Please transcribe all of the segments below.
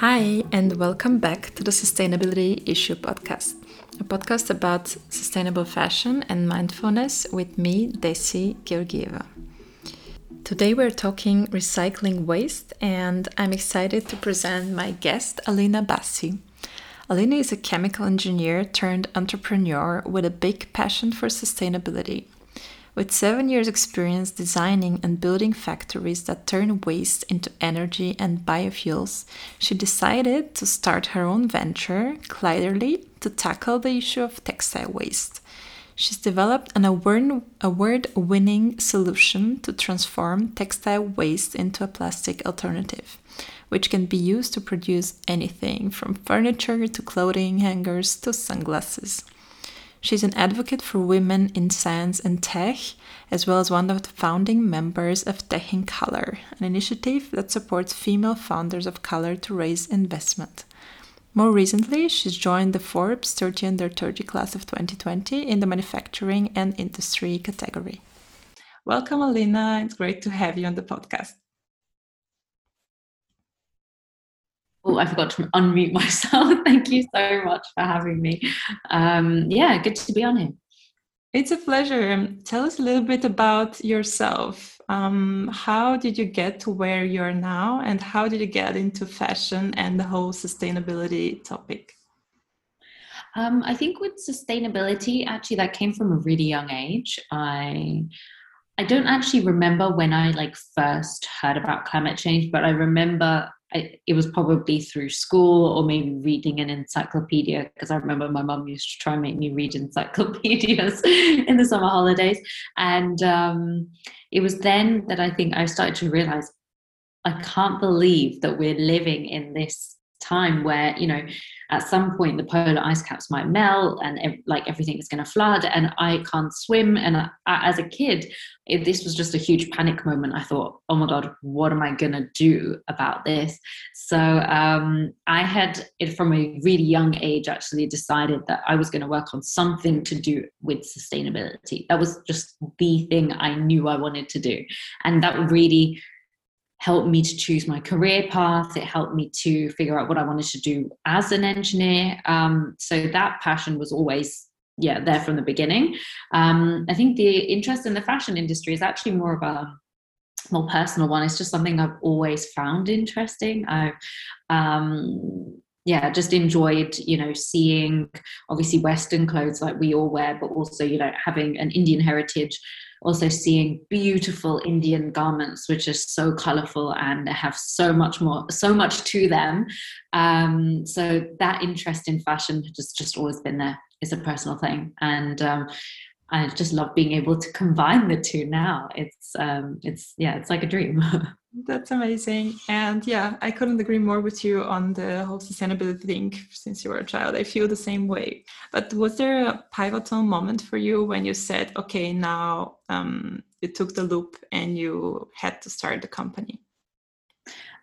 Hi, and welcome back to the Sustainability Issue Podcast, a podcast about sustainable fashion and mindfulness with me, Desi Georgieva. Today we're talking recycling waste, and I'm excited to present my guest, Alina Bassi. Alina is a chemical engineer turned entrepreneur with a big passion for sustainability. With seven years' experience designing and building factories that turn waste into energy and biofuels, she decided to start her own venture, Kleiderly, to tackle the issue of textile waste. She's developed an award winning solution to transform textile waste into a plastic alternative, which can be used to produce anything from furniture to clothing hangers to sunglasses. She's an advocate for women in science and tech, as well as one of the founding members of Tech in Color, an initiative that supports female founders of color to raise investment. More recently, she's joined the Forbes 30 Under 30 class of 2020 in the manufacturing and industry category. Welcome, Alina. It's great to have you on the podcast. Oh, I forgot to unmute myself. Thank you so much for having me. Um, yeah, good to be on here. It's a pleasure. Um, tell us a little bit about yourself. Um, how did you get to where you are now, and how did you get into fashion and the whole sustainability topic? Um, I think with sustainability, actually, that came from a really young age. I I don't actually remember when I like first heard about climate change, but I remember it was probably through school or maybe reading an encyclopedia because I remember my mum used to try and make me read encyclopedias in the summer holidays. And um, it was then that I think I started to realize I can't believe that we're living in this time where you know at some point the polar ice caps might melt and like everything is going to flood and i can't swim. And I, as a kid it, this was just a huge panic moment. I thought oh my god what am i going to do about this? So um, i had it from a really young age actually decided that i was going to work on something to do with sustainability. That was just the thing i knew i wanted to do. And that really helped me to choose my career path. It helped me to figure out what I wanted to do as an engineer. Um, so that passion was always yeah there from the beginning. Um, I think the interest in the fashion industry is actually more of a more personal one. It's just something I've always found interesting. I um, yeah just enjoyed you know seeing obviously western clothes like we all wear but also you know having an indian heritage also seeing beautiful Indian garments, which are so colorful and have so much more, so much to them. Um, so that interest in fashion has just always been there. It's a personal thing, and um, I just love being able to combine the two now. It's um, it's yeah, it's like a dream. That's amazing. And yeah, I couldn't agree more with you on the whole sustainability thing since you were a child. I feel the same way. But was there a pivotal moment for you when you said, okay, now um, you took the loop and you had to start the company?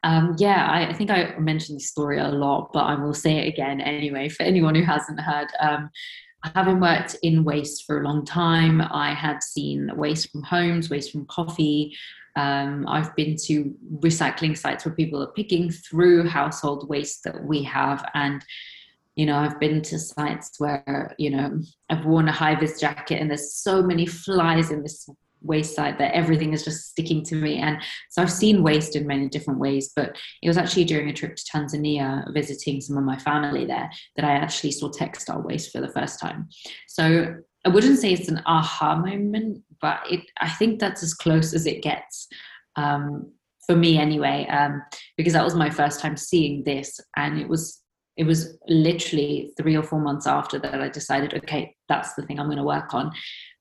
Um, yeah, I, I, think I mentioned this story a lot, but I will say it again anyway for anyone who hasn't heard. Um, having worked in waste for a long time, I had seen waste from homes, waste from coffee, um, I've been to recycling sites where people are picking through household waste that we have. And, you know, I've been to sites where, you know, I've worn a high vis jacket and there's so many flies in this waste site that everything is just sticking to me. And so I've seen waste in many different ways, but it was actually during a trip to Tanzania visiting some of my family there that I actually saw textile waste for the first time. So I wouldn't say it's an aha moment, but it I think that's as close as it gets um, for me anyway, um, because that was my first time seeing this, and it was it was literally three or four months after that I decided, okay, that's the thing I'm going to work on.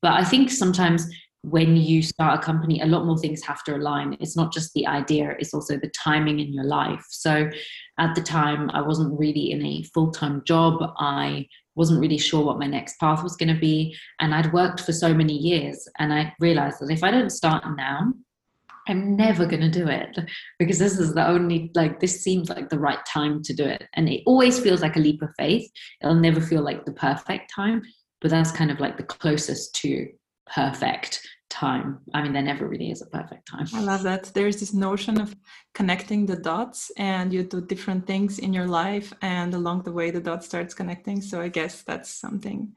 But I think sometimes when you start a company, a lot more things have to align. It's not just the idea, it's also the timing in your life. So at the time, I wasn't really in a full time job. I wasn't really sure what my next path was going to be. And I'd worked for so many years, and I realized that if I don't start now, I'm never going to do it because this is the only, like, this seems like the right time to do it. And it always feels like a leap of faith. It'll never feel like the perfect time, but that's kind of like the closest to perfect time. I mean, there never really is a perfect time. I love that. There's this notion of connecting the dots, and you do different things in your life, and along the way, the dot starts connecting. So I guess that's something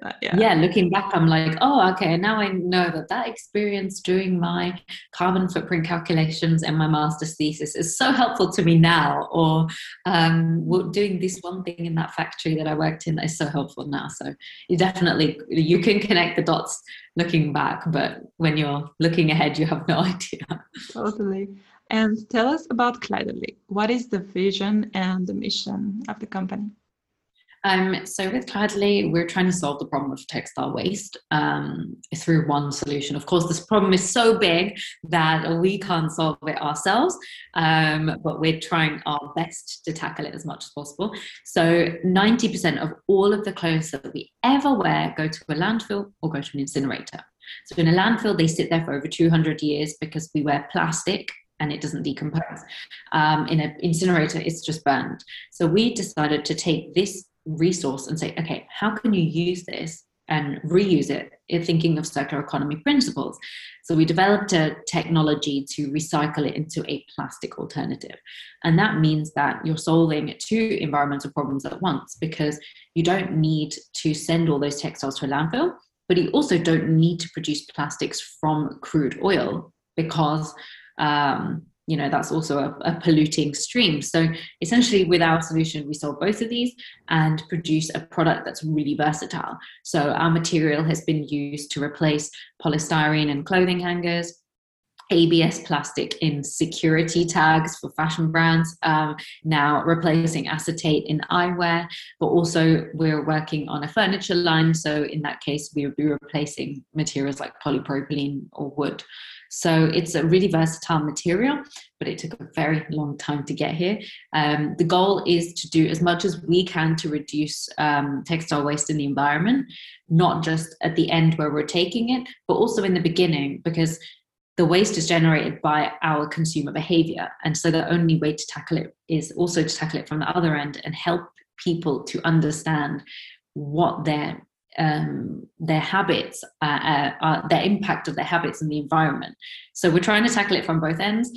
uh, yeah. yeah looking back i'm like oh okay now i know that that experience doing my carbon footprint calculations and my master's thesis is so helpful to me now or um, doing this one thing in that factory that i worked in is so helpful now so you definitely you can connect the dots looking back but when you're looking ahead you have no idea totally and tell us about Kleiderly. What is the vision and the mission of the company? Um, so with Kleiderly, we're trying to solve the problem of textile waste um, through one solution. Of course, this problem is so big that we can't solve it ourselves, um, but we're trying our best to tackle it as much as possible. So 90% of all of the clothes that we ever wear go to a landfill or go to an incinerator. So in a landfill, they sit there for over 200 years because we wear plastic and it doesn't decompose. Um, in an incinerator, it's just burned. So we decided to take this resource and say, okay, how can you use this and reuse it in thinking of circular economy principles? So we developed a technology to recycle it into a plastic alternative. And that means that you're solving two environmental problems at once because you don't need to send all those textiles to a landfill, but you also don't need to produce plastics from crude oil because um, you know that's also a, a, polluting stream. So essentially with our solution we solve both of these and produce a product that's really versatile. So our material has been used to replace polystyrene and clothing hangers ABS plastic in security tags for fashion brands, um, now replacing acetate in eyewear, but also we're working on a furniture line. So, in that case, we would be replacing materials like polypropylene or wood. So it's a really versatile material, but it took a very long time to get here. Um, the goal is to do as much as we can to reduce um, textile waste in the environment, not just at the end where we're taking it, but also in the beginning, because the waste is generated by our consumer behavior. And so the only way to tackle it is also to tackle it from the other end and help people to understand what their um, their habits, uh, uh, uh, their impact of their habits in the environment. So we're trying to tackle it from both ends.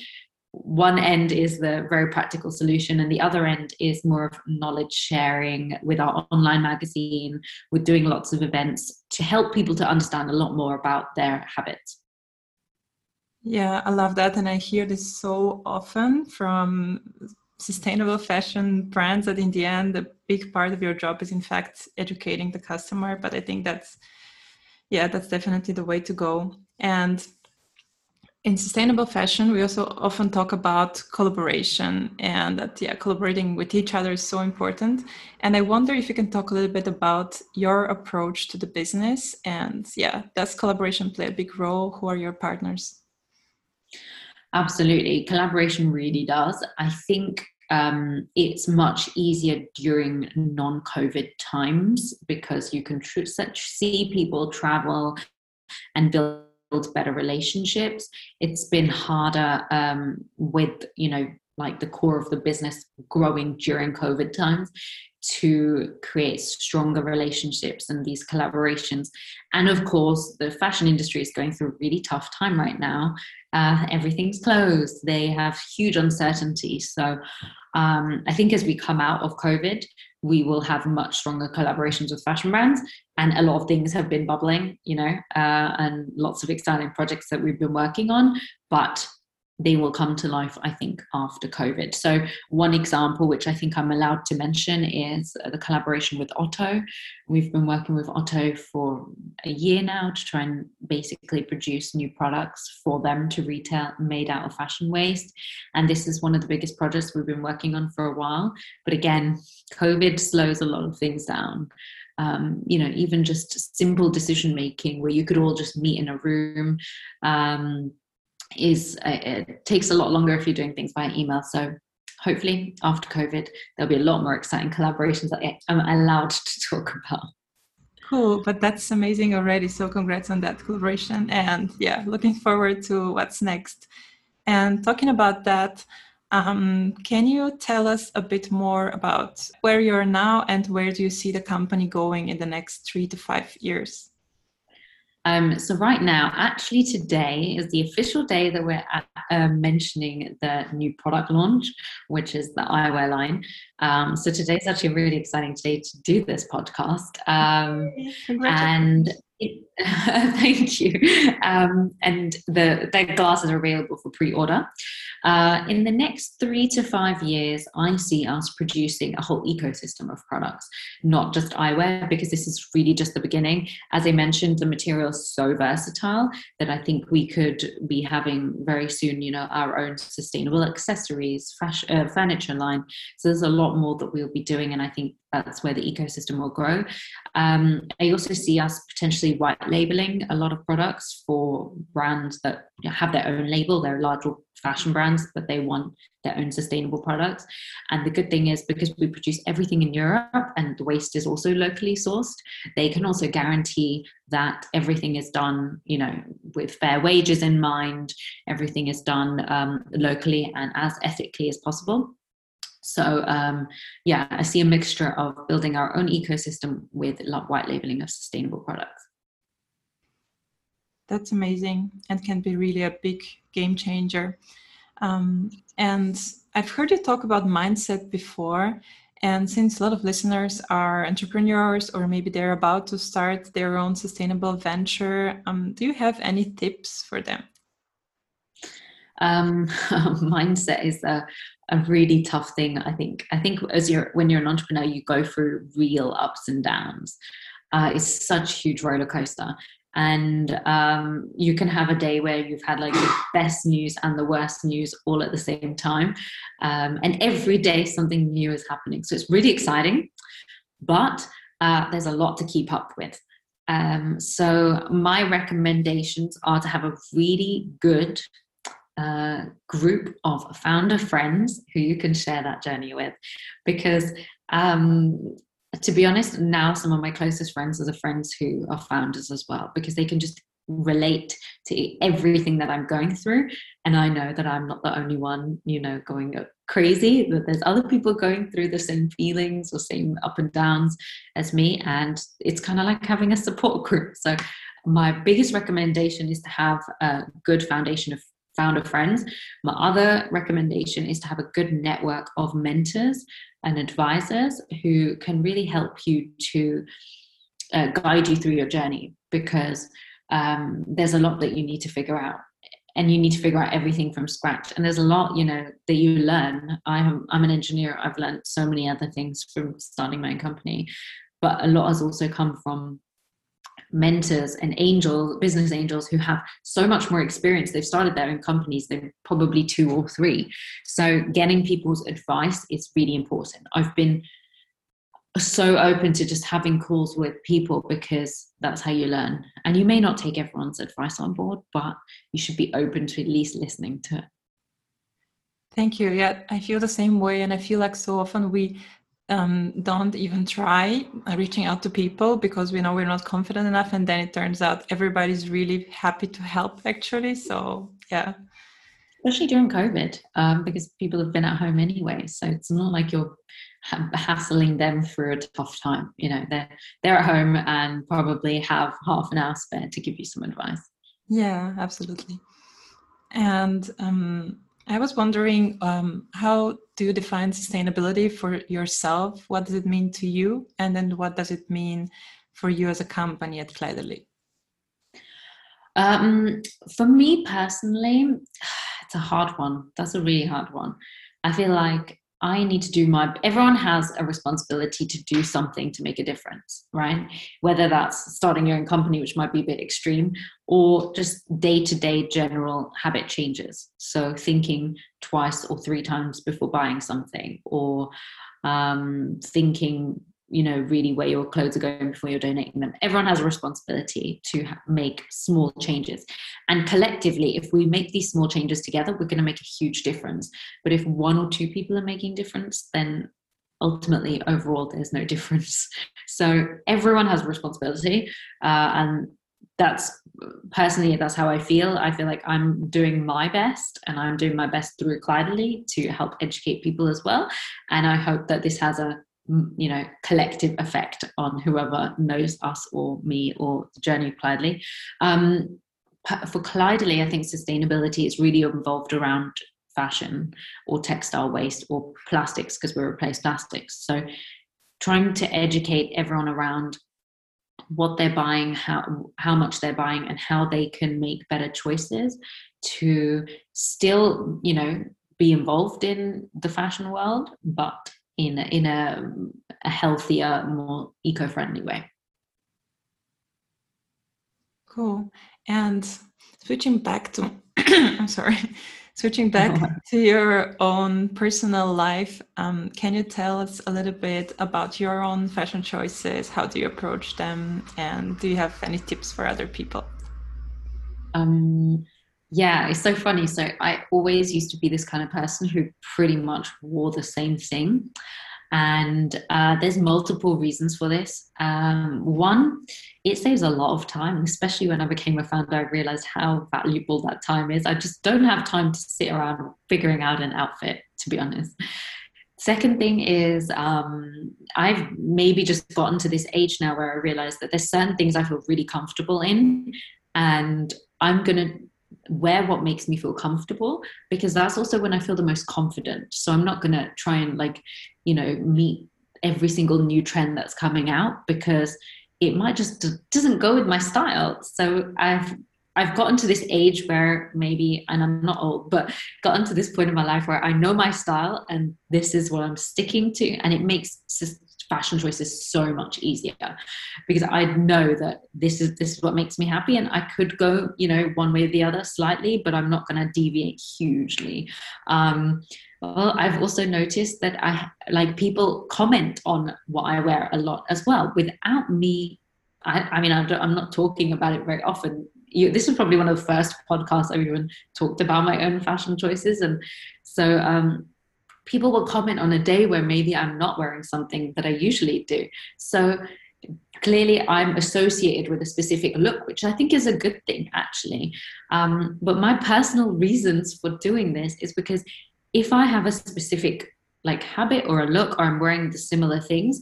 One end is the very practical solution, and the other end is more of knowledge sharing with our online magazine, with doing lots of events to help people to understand a lot more about their habits. Yeah, I love that. And I hear this so often from sustainable fashion brands that in the end a big part of your job is in fact educating the customer but i think that's yeah that's definitely the way to go. And in sustainable fashion we also often talk about collaboration and that yeah collaborating with each other is so important. And i wonder if you can talk a little bit about your approach to the business and yeah does collaboration play a big role? Who are your partners Absolutely. Collaboration really does. I think um, it's much easier during non COVID times because you can tr- see people travel and build better relationships. It's been harder um, with, you know, like the core of the business growing during COVID times to create stronger relationships and these collaborations. And of course, the fashion industry is going through a really tough time right now. Uh, everything's closed, they have huge uncertainty. So um, I think as we come out of COVID, we will have much stronger collaborations with fashion brands. And a lot of things have been bubbling, you know, uh, and lots of exciting projects that we've been working on. But they will come to life, I think, after COVID. So, one example, which I think I'm allowed to mention, is the collaboration with Otto. We've been working with Otto for a year now to try and basically produce new products for them to retail made out of fashion waste. And this is one of the biggest projects we've been working on for a while. But again, COVID slows a lot of things down. Um, you know, even just simple decision making where you could all just meet in a room. Um, is uh, it takes a lot longer if you're doing things by email. So hopefully after COVID, there'll be a lot more exciting collaborations that I'm allowed to talk about. Cool, but that's amazing already. So congrats on that collaboration. And yeah, looking forward to what's next. And talking about that, um, can you tell us a bit more about where you are now and where do you see the company going in the next three to five years? Um, so right now, actually today is the official day that we're at, uh, mentioning the new product launch, which is the eyewear line. Um, so today's actually a really exciting day to do this podcast. Um, and it, thank you. Um, and the, the glasses are available for pre-order. Uh, in the next three to five years, I see us producing a whole ecosystem of products, not just eyewear, because this is really just the beginning. As I mentioned, the material is so versatile that I think we could be having very soon, you know, our own sustainable accessories, uh, furniture line. So there's a lot more that we'll be doing, and I think that's where the ecosystem will grow. Um, I also see us potentially white labeling a lot of products for brands that have their own label. They're large fashion brands, but they want their own sustainable products. And the good thing is because we produce everything in Europe and the waste is also locally sourced, they can also guarantee that everything is done, you know, with fair wages in mind. Everything is done um, locally and as ethically as possible. So um, yeah, I see a mixture of building our own ecosystem with white labeling of sustainable products. That's amazing and can be really a big game changer. Um, and I've heard you talk about mindset before. And since a lot of listeners are entrepreneurs or maybe they're about to start their own sustainable venture, um, do you have any tips for them? Um, mindset is a, a really tough thing. I think. I think as you're when you're an entrepreneur, you go through real ups and downs. Uh, it's such a huge roller coaster, and um, you can have a day where you've had like the best news and the worst news all at the same time um, and every day something new is happening so it's really exciting but uh, there's a lot to keep up with um, so my recommendations are to have a really good uh, group of founder friends who you can share that journey with because um, to be honest, now some of my closest friends are the friends who are founders as well, because they can just relate to everything that I'm going through. And I know that I'm not the only one, you know, going crazy, that there's other people going through the same feelings or same up and downs as me. And it's kind of like having a support group. So my biggest recommendation is to have a good foundation of founder friends. My other recommendation is to have a good network of mentors and advisors who can really help you to uh, guide you through your journey because um, there's a lot that you need to figure out and you need to figure out everything from scratch. And there's a lot you know that you learn. I'm, I'm an engineer. I've learned so many other things from starting my own company but a lot has also come from mentors and angels, business angels who have so much more experience. They've started their own companies, they're probably two or three. So getting people's advice is really important. I've been so open to just having calls with people because that's how you learn. And you may not take everyone's advice on board, but you should be open to at least listening to it. Thank you. Yeah, I feel the same way. And I feel like so often we um, don't even try reaching out to people because we know we're not confident enough and then it turns out everybody's really happy to help actually. So yeah. Especially during covid um, because people have been at home anyway. So it's not like you're hassling them through a tough time you know. They're they're at home and probably have half an hour spare to give you some advice. Yeah absolutely. And um, I was wondering um, how do you define sustainability for yourself? What does it mean to you? And then what does it mean for you as a company at Kleiderly? Um, for me personally, it's a hard one. That's a really hard one. I feel like I need to do my, everyone has a responsibility to do something to make a difference, right? Whether that's starting your own company, which might be a bit extreme, or just day to day general habit changes. So thinking twice or three times before buying something, or um, thinking you know really where your clothes are going before you're donating them. Everyone has a responsibility to make small changes. And collectively if we make these small changes together we're going to make a huge difference. But if one or two people are making difference then ultimately overall there's no difference. So everyone has a responsibility uh, and that's personally that's how i feel. I feel like i'm doing my best and i'm doing my best through Kleiderly to help educate people as well. And i hope that this has a you know collective effect on whoever knows us or me or the journey of um, for Kleiderly, I think sustainability is really involved around fashion or textile waste or plastics because we replace plastics. So trying to educate everyone around what they're buying, how how much they're buying, and how they can make better choices to still, you know, be involved in the fashion world, but in a, in a, a healthier, more eco-friendly way. Cool. And switching back to, I'm sorry, switching back to your own personal life, um, can you tell us a little bit about your own fashion choices? How do you approach them? And do you have any tips for other people? Um, yeah, it's so funny. So I always used to be this kind of person who pretty much wore the same thing. And uh, there's multiple reasons for this. Um, one, it saves a lot of time, especially when I became a founder. I realized how valuable that time is. I just don't have time to sit around figuring out an outfit, to be honest. Second thing is, um, I've maybe just gotten to this age now where I realize that there's certain things I feel really comfortable in, and I'm going to wear what makes me feel comfortable because that's also when I feel the most confident. So I'm not going to try and like, you know, meet every single new trend that's coming out because it might just doesn't go with my style. So I've I've gotten to this age where maybe, and I'm not old, but gotten to this point in my life where I know my style and this is what I'm sticking to, and it makes fashion choices so much easier because I know that this is this is what makes me happy and I could go you know one way or the other slightly but I'm not going to deviate hugely. Um, well I've also noticed that I like people comment on what I wear a lot as well without me I, I mean I am not talking about it very often. You, this was probably one of the first podcasts I've even talked about my own fashion choices and so um, people will comment on a day where maybe I'm not wearing something that I usually do. So clearly I'm associated with a specific look, which I think is a good thing actually. Um, but my personal reasons for doing this is because if I have a specific like habit or a look or I'm wearing the similar things,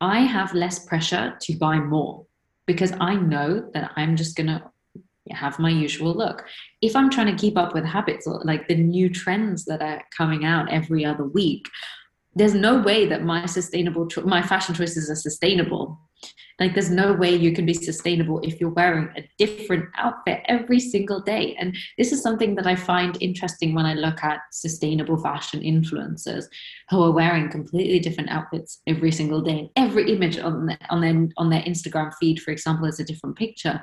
I have less pressure to buy more because I know that I'm just going to have my usual look. If I'm trying to keep up with habits or like the new trends that are coming out every other week, there's no way that my sustainable my fashion choices are sustainable. Like there's no way you can be sustainable if you're wearing a different outfit every single day. And this is something that I find interesting when I look at sustainable fashion influencers who are wearing completely different outfits every single day. Every image on on their on their Instagram feed, for example, is a different picture.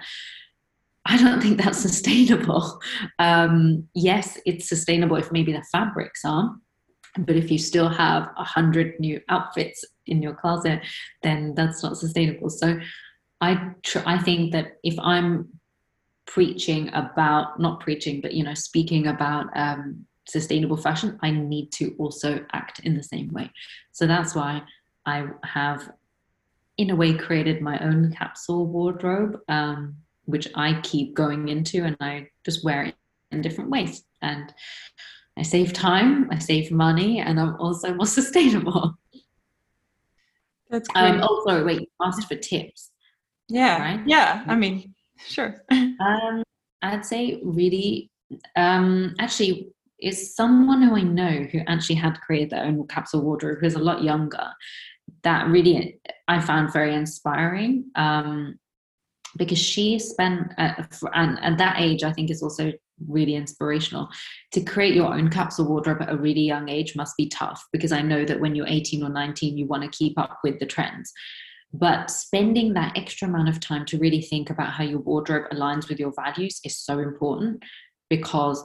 I don't think that's sustainable. Um, yes, it's sustainable if maybe the fabrics are, but if you still have a hundred new outfits in your closet, then that's not sustainable. So, I tr- I think that if I'm preaching about not preaching, but you know, speaking about um, sustainable fashion, I need to also act in the same way. So that's why I have, in a way, created my own capsule wardrobe. Um, which I keep going into and I just wear it in different ways. And I save time, I save money, and I'm also more sustainable. That's um, great. Um, oh, sorry, wait, you asked for tips. Yeah. Right? Yeah. I mean, sure. um, I'd say really, um, actually, is someone who I know who actually had created their own capsule wardrobe who's a lot younger. That really I found very inspiring. Um, because she spent uh, and at that age i think is also really inspirational. To create your own capsule wardrobe at a really young age must be tough because i know that when you're 18 or 19 you want to keep up with the trends. But spending that extra amount of time to really think about how your wardrobe aligns with your values is so important because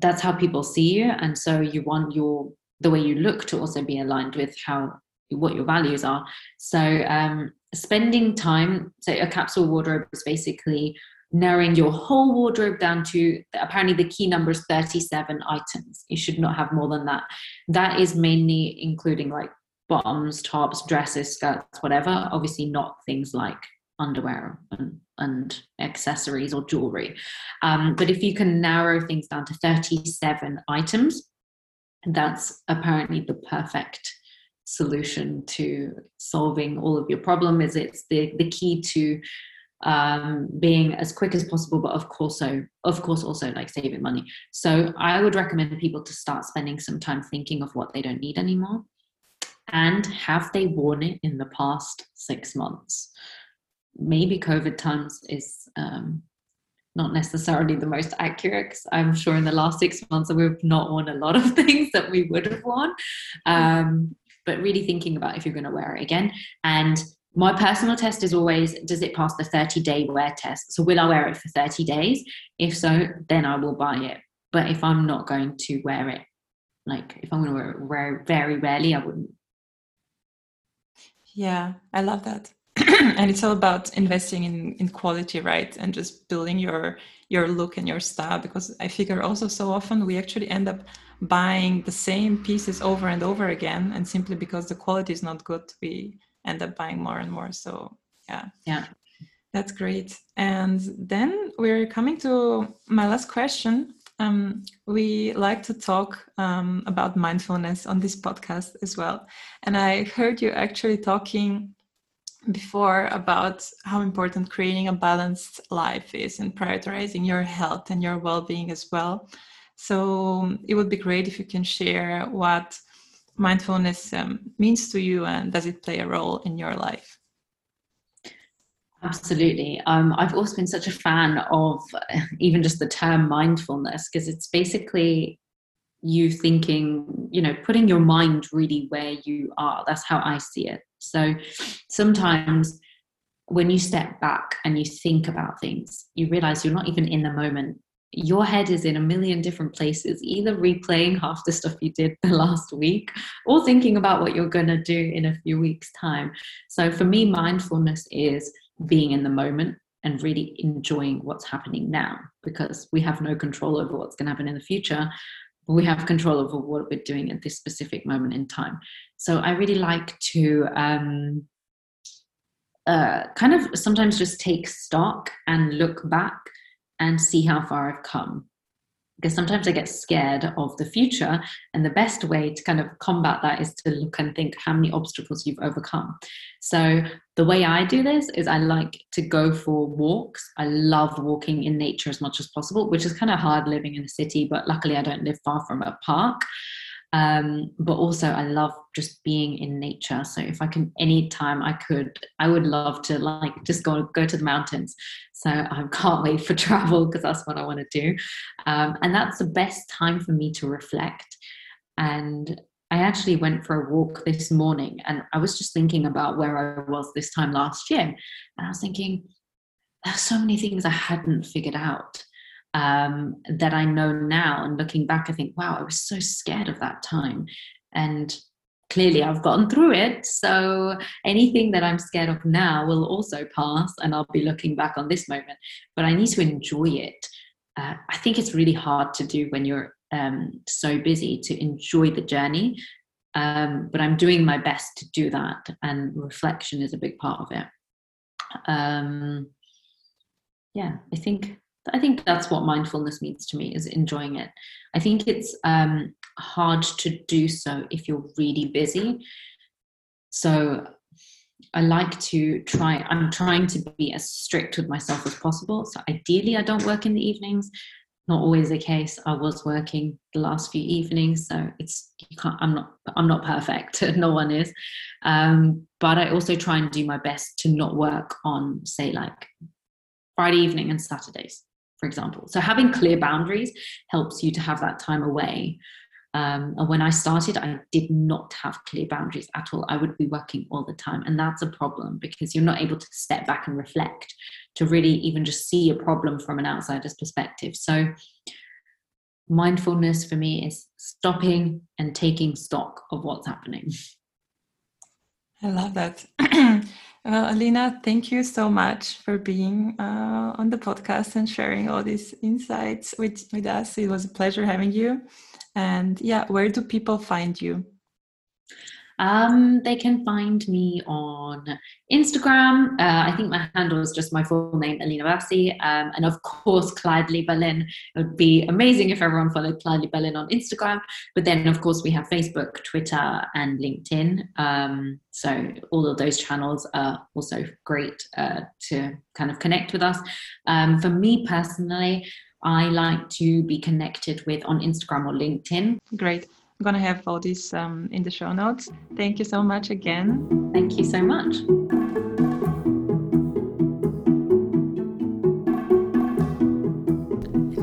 that's how people see you and so you want your the way you look to also be aligned with how what your values are. So um, spending time so a capsule wardrobe is basically narrowing your whole wardrobe down to apparently the key number is 37 items. You should not have more than that. That is mainly including like bottoms tops dresses skirts whatever. Obviously not things like underwear and, and accessories or jewelry. Um, but if you can narrow things down to 37 items that's apparently the perfect solution to solving all of your problem is it's the the key to um, being as quick as possible, but of course, so of course also like saving money. So I would recommend people to start spending some time thinking of what they don't need anymore, and have they worn it in the past six months? Maybe COVID times is um, not necessarily the most accurate. Cause I'm sure in the last six months we've not worn a lot of things that we would have worn. Um, but really thinking about if you're going to wear it again. And my personal test is always does it pass the 30 day wear test? So will i wear it for 30 days? If so then i will buy it. But if i'm not going to wear it like if i'm going to wear it wear very rarely i wouldn't. Yeah i love that and it's all about investing in in quality right and just building your your look and your style because i figure also so often we actually end up buying the same pieces over and over again and simply because the quality is not good we end up buying more and more. So yeah. Yeah. That's great. And then we're coming to my last question. Um, we like to talk um, about mindfulness on this podcast as well. And I heard you actually talking before about how important creating a balanced life is and prioritizing your health and your well being as well. So it would be great if you can share what mindfulness um, means to you and does it play a role in your life? Absolutely. Um, I've always been such a fan of even just the term mindfulness because it's basically you thinking, you know, putting your mind really where you are. That's how I see it. So sometimes when you step back and you think about things, you realize you're not even in the moment your head is in a million different places, either replaying half the stuff you did the last week or thinking about what you're going to do in a few weeks' time. So for me, mindfulness is being in the moment and really enjoying what's happening now because we have no control over what's going to happen in the future. But we have control over what we're doing at this specific moment in time. So I really like to um, uh, kind of sometimes just take stock and look back and see how far I've come. Because sometimes I get scared of the future, and the best way to kind of combat that is to look and think how many obstacles you've overcome. So, the way I do this is I like to go for walks. I love walking in nature as much as possible, which is kind of hard living in the city, but luckily I don't live far from a park. Um, but also I love just being in nature. So if I can, anytime I could, I would love to like just go go to the mountains. So I can't wait for travel because that's what I want to do, um, and that's the best time for me to reflect. And I actually went for a walk this morning, and I was just thinking about where I was this time last year, and I was thinking, there's so many things I hadn't figured out um, that I know now. And looking back, I think, wow, I was so scared of that time. And clearly I've gotten through it. So anything that I'm scared of now will also pass, and I'll be looking back on this moment. But I need to enjoy it. Uh, I think it's really hard to do when you're um, so busy to enjoy the journey. Um, but I'm doing my best to do that, and reflection is a big part of it. Um, yeah, I think I think that's what mindfulness means to me is enjoying it. I think it's um, hard to do so if you're really busy. So I like to try, I'm trying to be as strict with myself as possible. So ideally, I don't work in the evenings. Not always the case. I was working the last few evenings, so it's. I'm not. I'm not perfect. no one is. Um, but I also try and do my best to not work on, say, like Friday evening and Saturdays for example. So having clear boundaries helps you to have that time away. Um, and when I started, I did not have clear boundaries at all. I would be working all the time. And that's a problem because you're not able to step back and reflect to really even just see a problem from an outsider's perspective. So, mindfulness for me is stopping and taking stock of what's happening. I love that. Well, Alina, thank you so much for being uh, on the podcast and sharing all these insights with, with us. It was a pleasure having you. And yeah, where do people find you? Um, they can find me on Instagram. Uh, I think my handle is just my full name, Alina Bassi. Um, and of course, Kleiderly Berlin. It would be amazing if everyone followed Kleiderly Berlin on Instagram. But then, of course, we have Facebook, Twitter, and LinkedIn. Um, so all of those channels are also great uh, to kind of connect with us. Um, for me personally, I like to be connected with on Instagram or LinkedIn. Great. I'm going to have all this um, in the show notes. Thank you so much again. Thank you so much.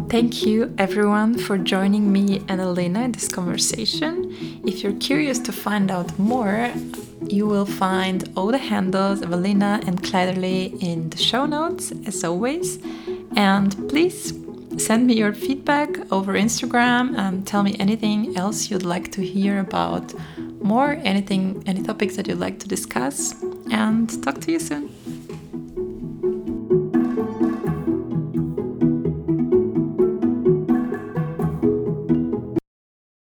Thank you everyone for joining me and Elena in this conversation. If you're curious to find out more, you will find all the handles of Elena and Kleiderly in the show notes, as always. And please send me your feedback over Instagram and tell me anything else you'd like to hear about more, anything, any topics that you'd like to discuss, and talk to you soon.